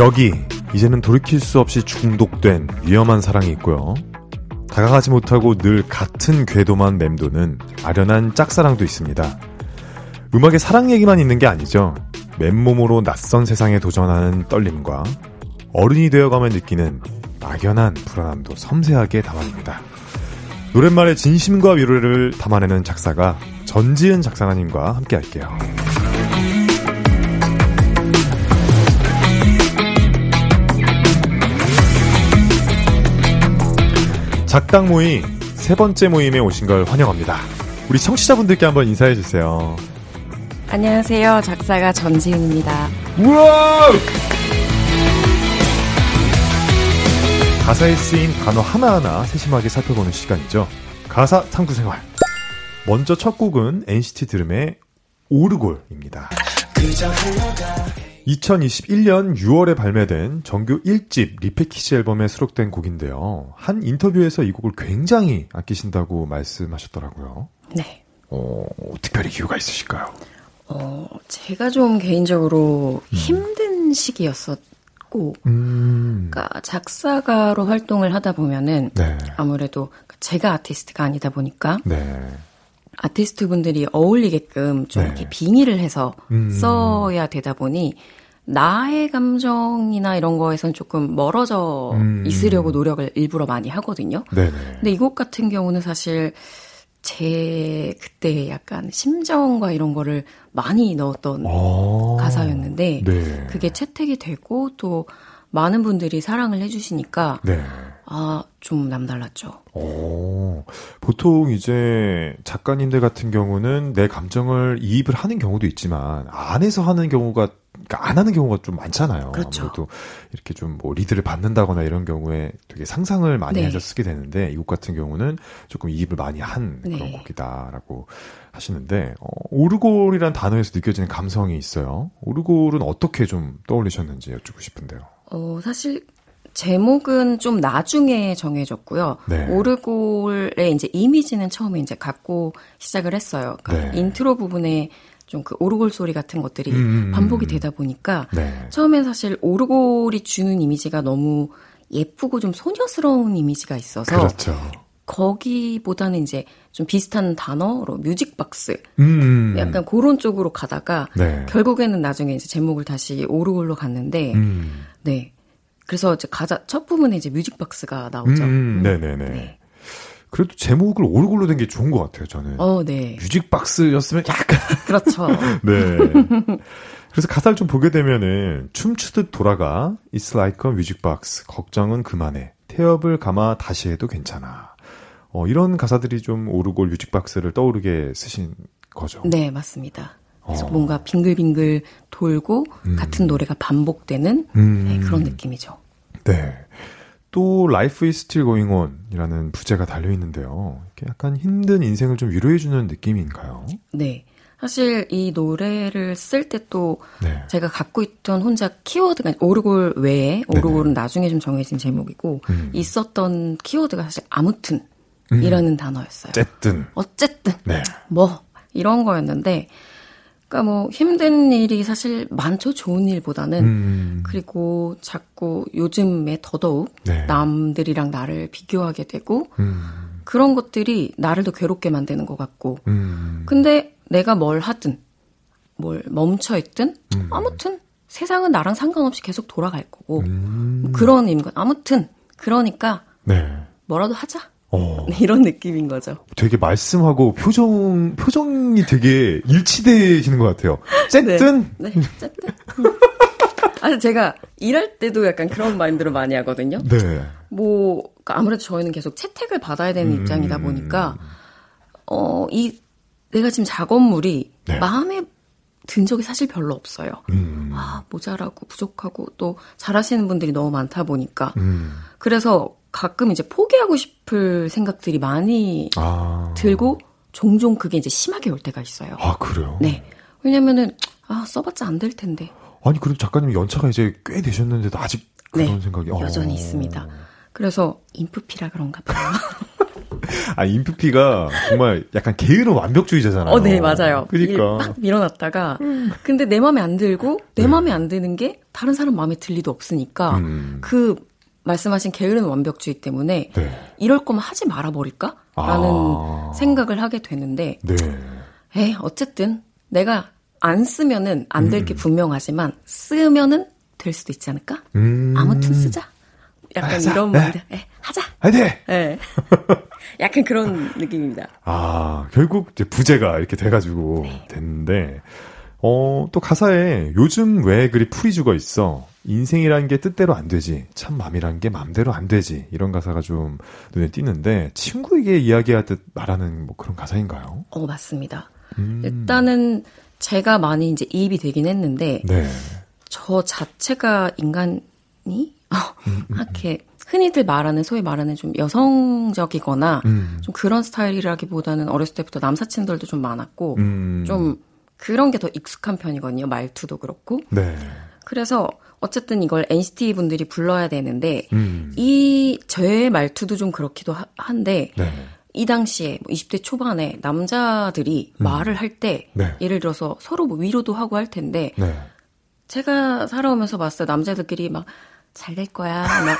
여기 이제는 돌이킬 수 없이 중독된 위험한 사랑이 있고요. 다가가지 못하고 늘 같은 궤도만 맴도는 아련한 짝사랑도 있습니다. 음악에 사랑 얘기만 있는 게 아니죠. 맨몸으로 낯선 세상에 도전하는 떨림과 어른이 되어가면 느끼는 막연한 불안함도 섬세하게 담아냅니다. 노랫말의 진심과 위로를 담아내는 작사가 전지은 작사가님과 함께 할게요. 작당 모임 세 번째 모임에 오신 걸 환영합니다. 우리 청취자분들께 한번 인사해 주세요. 안녕하세요. 작사가 전지은입니다. 우와! 가사에 쓰인 단어 하나하나 세심하게 살펴보는 시간이죠. 가사 탐구 생활. 먼저 첫 곡은 NCT 드림의 오르골입니다. 2021년 6월에 발매된 정규 1집 리패키지 앨범에 수록된 곡인데요. 한 인터뷰에서 이 곡을 굉장히 아끼신다고 말씀하셨더라고요. 네. 어, 특별히 이유가 있으실까요? 어, 제가 좀 개인적으로 음. 힘든 시기였었고, 음, 그러니까 작사가로 활동을 하다 보면은 네. 아무래도 제가 아티스트가 아니다 보니까 네. 아티스트 분들이 어울리게끔 좀 네. 이렇게 빙의를 해서 음. 써야 되다 보니 나의 감정이나 이런 거에선 조금 멀어져 음. 있으려고 노력을 일부러 많이 하거든요. 네네. 근데 이곡 같은 경우는 사실 제 그때 약간 심정과 이런 거를 많이 넣었던 어. 가사였는데 네. 그게 채택이 되고 또 많은 분들이 사랑을 해주시니까 네. 아 좀 남달랐죠. 오, 보통 이제 작가님들 같은 경우는 내 감정을 이입을 하는 경우도 있지만 안에서 하는 경우가 그러니까 안 하는 경우가 좀 많잖아요. 그렇죠. 아무래도 이렇게 좀 뭐 리드를 받는다거나 이런 경우에 되게 상상을 많이 네. 해서 쓰게 되는데 이곡 같은 경우는 조금 이입을 많이 한 그런 네. 곡이다라고 하시는데 어, 오르골이란 단어에서 느껴지는 감성이 있어요. 오르골은 어떻게 좀 떠올리셨는지 여쭙고 싶은데요. 어 사실 제목은 좀 나중에 정해졌고요. 네. 오르골의 이제 이미지는 처음에 이제 갖고 시작을 했어요. 그러니까 네. 인트로 부분에 좀 그 오르골 소리 같은 것들이 음. 반복이 되다 보니까 네. 처음엔 사실 오르골이 주는 이미지가 너무 예쁘고 좀 소녀스러운 이미지가 있어서 그렇죠. 거기보다는 이제 좀 비슷한 단어로 music box 음. 약간 그런 쪽으로 가다가 네. 결국에는 나중에 이제 제목을 다시 오르골로 갔는데 음. 네 그래서 이제 가사 첫 부분에 이제 music box가 나오죠. 음, 네네네. 네. 그래도 제목을 오르골로 된 게 좋은 것 같아요, 저는. 어, 네. music box였으면 약간. 그렇죠. 네. 그래서 가사를 좀 보게 되면은, 춤추듯 돌아가, It's like a music box, 걱정은 그만해, 태엽을 감아 다시 해도 괜찮아. 어, 이런 가사들이 좀 오르골 music box를 떠오르게 쓰신 거죠. 네, 맞습니다. 그래서 어. 뭔가 빙글빙글 돌고 같은 노래가 반복되는 음. 네, 그런 느낌이죠. 네. 또 Life is still going on 이라는 부제가 달려 있는데요. 이렇게 약간 힘든 인생을 좀 위로해 주는 느낌인가요? 네. 사실 이 노래를 쓸 때또 네. 제가 갖고 있던 혼자 키워드가 오르골 외에 오르골은 나중에 좀 정해진 제목이고 음. 있었던 키워드가 사실 아무튼 이라는 단어였어요. 어쨌든. 어쨌든 네. 뭐 이런 거였는데 그러니까 뭐 힘든 일이 사실 많죠. 좋은 일보다는 음. 그리고 자꾸 요즘에 더더욱 네. 남들이랑 나를 비교하게 되고 음. 그런 것들이 나를 더 괴롭게 만드는 것 같고 음. 근데 내가 뭘 하든 뭘 멈춰 있든 음. 아무튼 세상은 나랑 상관없이 계속 돌아갈 거고 음. 뭐 그런 의미가 아무튼 그러니까 네. 뭐라도 하자 어. 이런 느낌인 거죠. 되게 말씀하고 표정 표정이 되게 일치되시는 것 같아요. 어쨌든 네, 어쨌든. 아, 제가 일할 때도 약간 그런 마인드로 많이 하거든요. 네. 뭐, 그러니까 아무래도 저희는 계속 채택을 받아야 되는 음. 입장이다 보니까, 어, 이, 내가 지금 작업물이 네. 마음에 든 적이 사실 별로 없어요. 음. 아, 모자라고 부족하고 또 잘하시는 분들이 너무 많다 보니까. 음. 그래서 가끔 이제 포기하고 싶을 생각들이 많이 아. 들고 종종 그게 이제 심하게 올 때가 있어요. 아 그래요? 네. 왜냐면은, 아, 써봤자 안 될 텐데. 아니 그래도 작가님 연차가 이제 꽤 되셨는데도 아직 그런 네, 생각이 어. 여전히 있습니다. 그래서 인프피라 그런가 봐요. 아, 인프피가 정말 약간 게으른 완벽주의자잖아요. 어, 네, 맞아요. 그러니까. 막 밀어놨다가, 근데 내 마음에 안 들고, 내 네. 마음에 안 드는 게 다른 사람 마음에 들 리도 없으니까, 음. 그 말씀하신 게으른 완벽주의 때문에, 네. 이럴 거면 하지 말아 버릴까? 라는 아. 생각을 하게 되는데, 네. 에 어쨌든, 내가 안 쓰면은 안 될게 음. 분명하지만, 쓰면은 될 수도 있지 않을까? 음. 아무튼 쓰자. 약간 하자. 이런 마인드. 네. 하자. 화이팅! 네. 약간 그런 느낌입니다. 아, 결국 이제 부제가 이렇게 돼가지고 네. 됐는데, 어, 또 가사에 요즘 왜 그리 풀이 죽어 있어? 인생이란 게 뜻대로 안 되지. 참 맘이란 게 맘대로 안 되지. 이런 가사가 좀 눈에 띄는데, 친구에게 이야기하듯 말하는 뭐 그런 가사인가요? 어, 맞습니다. 음. 일단은 제가 많이 이제 이입이 되긴 했는데, 네. 저 자체가 인간이 음, 음, 이렇게 흔히들 말하는 소위 말하는 좀 여성적이거나 음. 좀 그런 스타일이라기보다는 어렸을 때부터 남사친들도 좀 많았고 음. 좀 그런 게 더 익숙한 편이거든요. 말투도 그렇고. 네. 그래서 어쨌든 이걸 NCT 분들이 불러야 되는데 음. 이 저의 말투도 좀 그렇기도 하, 한데 네. 이 당시에 뭐 20대 초반에 남자들이 음. 말을 할때 네. 예를 들어서 서로 뭐 위로도 하고 할 텐데 네. 제가 살아오면서 봤어요. 남자들끼리 막 잘 될 거야. 막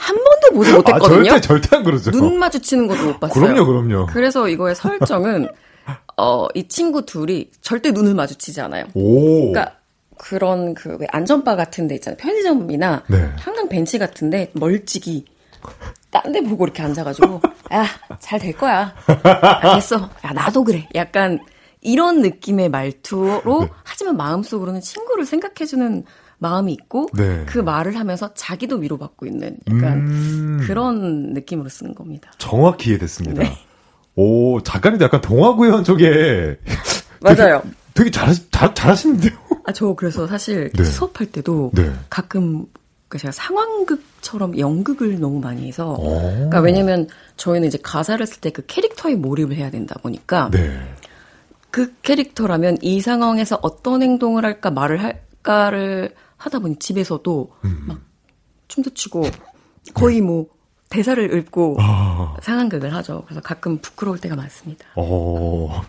한 번도 보지 못했거든요. 아, 절대 절대 안 그러죠. 눈 마주치는 것도 못 봤어요. 그럼요, 그럼요. 그래서 이거의 설정은 어, 이 친구 둘이 절대 눈을 마주치지 않아요. 오. 그러니까 그런 그 왜 안전바 같은 데 있잖아요. 편의점이나 네. 한강 벤치 같은데 멀찍이 딴 데 보고 이렇게 앉아가지고 야 잘 될 거야. 야, 됐어. 야 나도 그래. 약간 이런 느낌의 말투로 네. 하지만 마음속으로는 친구를 생각해주는 마음이 있고 네. 그 말을 하면서 자기도 위로받고 있는 약간 음... 그런 느낌으로 쓰는 겁니다. 정확히 이해됐습니다. 네. 오 작가님도 약간 동화구연 쪽에 맞아요. 되게, 잘, 잘 잘하시는데요. 아 저 그래서 사실 네. 수업할 때도 네. 가끔 그 제가 상황극처럼 연극을 너무 많이 해서 그러니까 왜냐면 저희는 이제 가사를 쓸 때 그 캐릭터에 몰입을 해야 된다 보니까 네. 그 캐릭터라면 이 상황에서 어떤 행동을 할까 말을 할까를 하다 보니 집에서도 음. 막 춤도 추고 거의 뭐 대사를 읊고 아. 상황극을 하죠. 그래서 가끔 부끄러울 때가 많습니다. 어.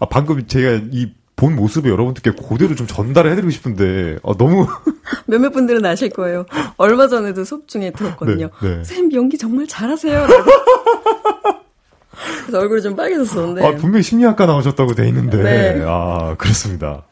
아, 방금 제가 이 본 모습을 여러분들께 그대로 좀 전달을 해드리고 싶은데 아, 너무 몇몇 분들은 아실 거예요. 얼마 전에도 수업 중에 들었거든요. 네, 네. 쌤 연기 정말 잘하세요. 그래서 얼굴이 좀 빨개졌었는데. 아, 분명히 심리학과 나오셨다고 돼 있는데. 네. 아, 그렇습니다.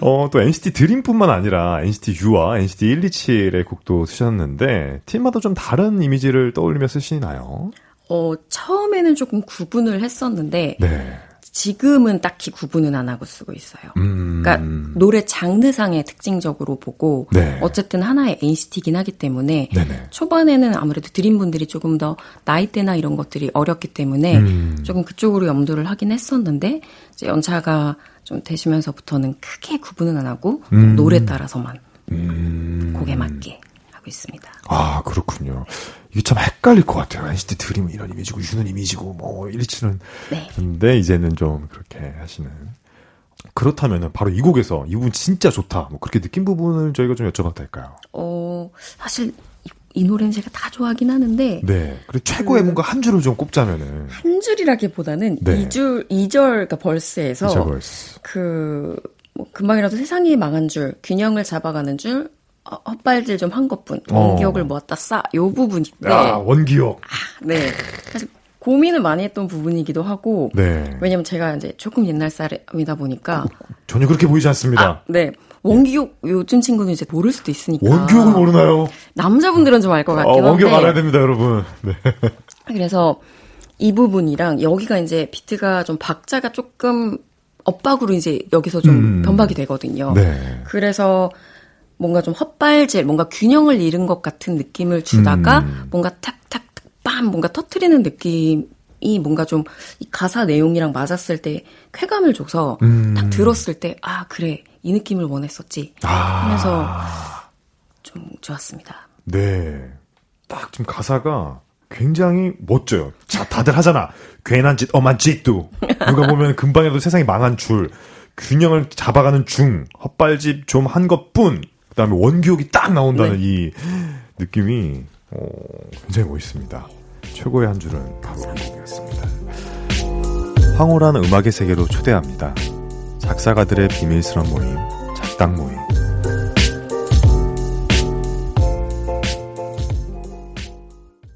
어, 또 NCT 드림뿐만 아니라 NCT U와 NCT 127의 곡도 쓰셨는데, 팀마다 좀 다른 이미지를 떠올리며 쓰시나요? 어, 처음에는 조금 구분을 했었는데, 네. 지금은 딱히 구분은 안 하고 쓰고 있어요. 음. 그러니까 노래 장르상의 특징적으로 보고 네. 어쨌든 하나의 NCT이긴 하기 때문에 네네. 초반에는 아무래도 드림 분들이 조금 더 나이대나 이런 것들이 어렸기 때문에 음. 조금 그쪽으로 염두를 하긴 했었는데 이제 연차가 좀 되시면서부터는 크게 구분은 안 하고 음. 노래 따라서만 음. 곡에 맞게 있습니다. 아 그렇군요. 이게 참 헷갈릴 것 같아요. NCT 드림은 이런 이미지고 유는 이미지고 뭐 127은 네. 근데 이제는 좀 그렇게 하시는 그렇다면은 바로 이 곡에서 이 부분 진짜 좋다. 뭐 그렇게 느낀 부분을 저희가 좀 여쭤봐도 될까요? 어 사실 이, 이 노래는 제가 다 좋아하긴 하는데. 네. 그리고 최고의 그, 뭔가 한 줄을 좀 꼽자면은 한 줄이라기보다는 네. 2줄 2절 그러니까 벌스에서 2절 벌스. 그뭐 금방이라도 세상이 망한 줄, 균형을 잡아가는 줄, 어, 헛발질 좀 한 것뿐. 원기옥을 어. 모았다 싸. 요 부분인데. 아, 원기옥. 아, 네. 사실 고민을 많이 했던 부분이기도 하고. 네. 왜냐면 제가 이제 조금 옛날 사람이다 보니까. 전혀 그렇게 보이지 않습니다. 아, 네. 원기옥 요즘 친구는 이제 모를 수도 있으니까. 원기옥을 모르나요? 남자분들은 좀 알 것 같긴 어, 한데. 원기옥 알아야 됩니다, 여러분. 네. 그래서 이 부분이랑 여기가 이제 비트가 좀 박자가 조금 엇박으로 이제 여기서 좀 음. 변박이 되거든요. 네. 그래서 뭔가 좀 헛발질, 뭔가 균형을 잃은 것 같은 느낌을 주다가 음. 뭔가 탁탁 빰 뭔가 터트리는 느낌이 뭔가 좀 이 가사 내용이랑 맞았을 때 쾌감을 줘서 음. 딱 들었을 때 아 그래 이 느낌을 원했었지 하면서 아. 좀 좋았습니다. 네, 딱 지금 가사가 굉장히 멋져요. 자, 다들 하잖아. 괜한 짓, 엄한 짓도. 누가 보면 금방에도 세상이 망한 줄. 균형을 잡아가는 중. 헛발집 좀 한 것뿐. 그다음에 원기옥이 딱 나온다는 네. 이 느낌이 어, 굉장히 멋있습니다. 최고의 한 줄은 바로 이 곡이었습니다. 황홀한 음악의 세계로 초대합니다. 작사가들의 비밀스런 모임, 작당 모임.